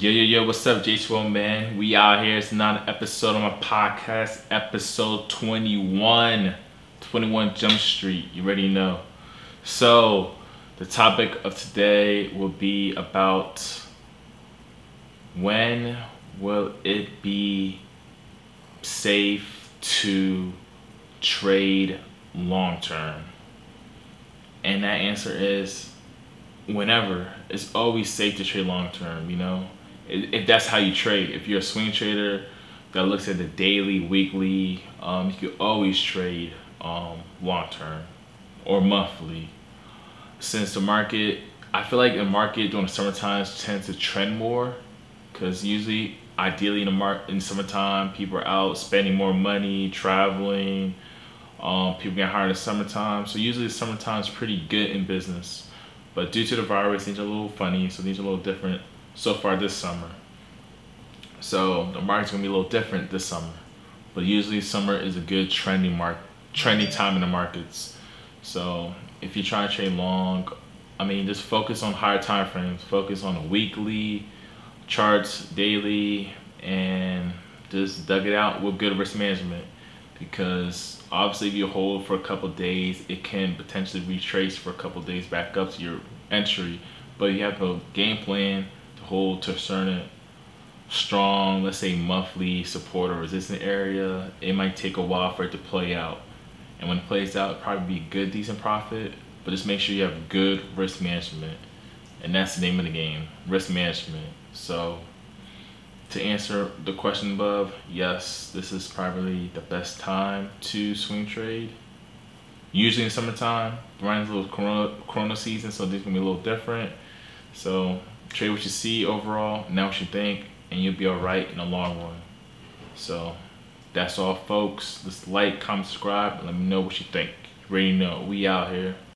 Yo, yo, yo, what's up, J2O man? We out here. It's another episode of my podcast, episode 21. 21 Jump Street. You already know. So, the topic of today will be about when will it be safe to trade long term? And that answer is whenever. It's always safe to trade long term, you know? If that's how you trade. If you're a swing trader that looks at the daily, weekly, um, you can always trade um, long term or monthly. Since the market, I feel like the market during the summer times tends to trend more because usually, ideally, in the market in summertime, people are out spending more money, traveling. Um, people get hired in the summertime, so usually the summertime is pretty good in business. But due to the virus, things are a little funny, so things are a little different so far this summer. So the market's gonna be a little different this summer. But usually summer is a good trending mark trending time in the markets. So if you're trying to trade long, I mean just focus on higher time frames. Focus on the weekly charts, daily, and just dug it out with good risk management. Because obviously if you hold for a couple days, it can potentially retrace for a couple days back up to your entry. But you have a game plan hold to a certain strong, let's say monthly support or resistance area. It might take a while for it to play out. And when it plays out, it'll probably be good, decent profit. But just make sure you have good risk management. And that's the name of the game risk management. So, to answer the question above, yes, this is probably the best time to swing trade. Usually in summertime, Brian's a little corona, corona season, so this gonna be a little different. So trade what you see overall, now what you think, and you'll be all right in the long run. So that's all, folks. Just like, comment, subscribe, and let me know what you think. You already know we out here.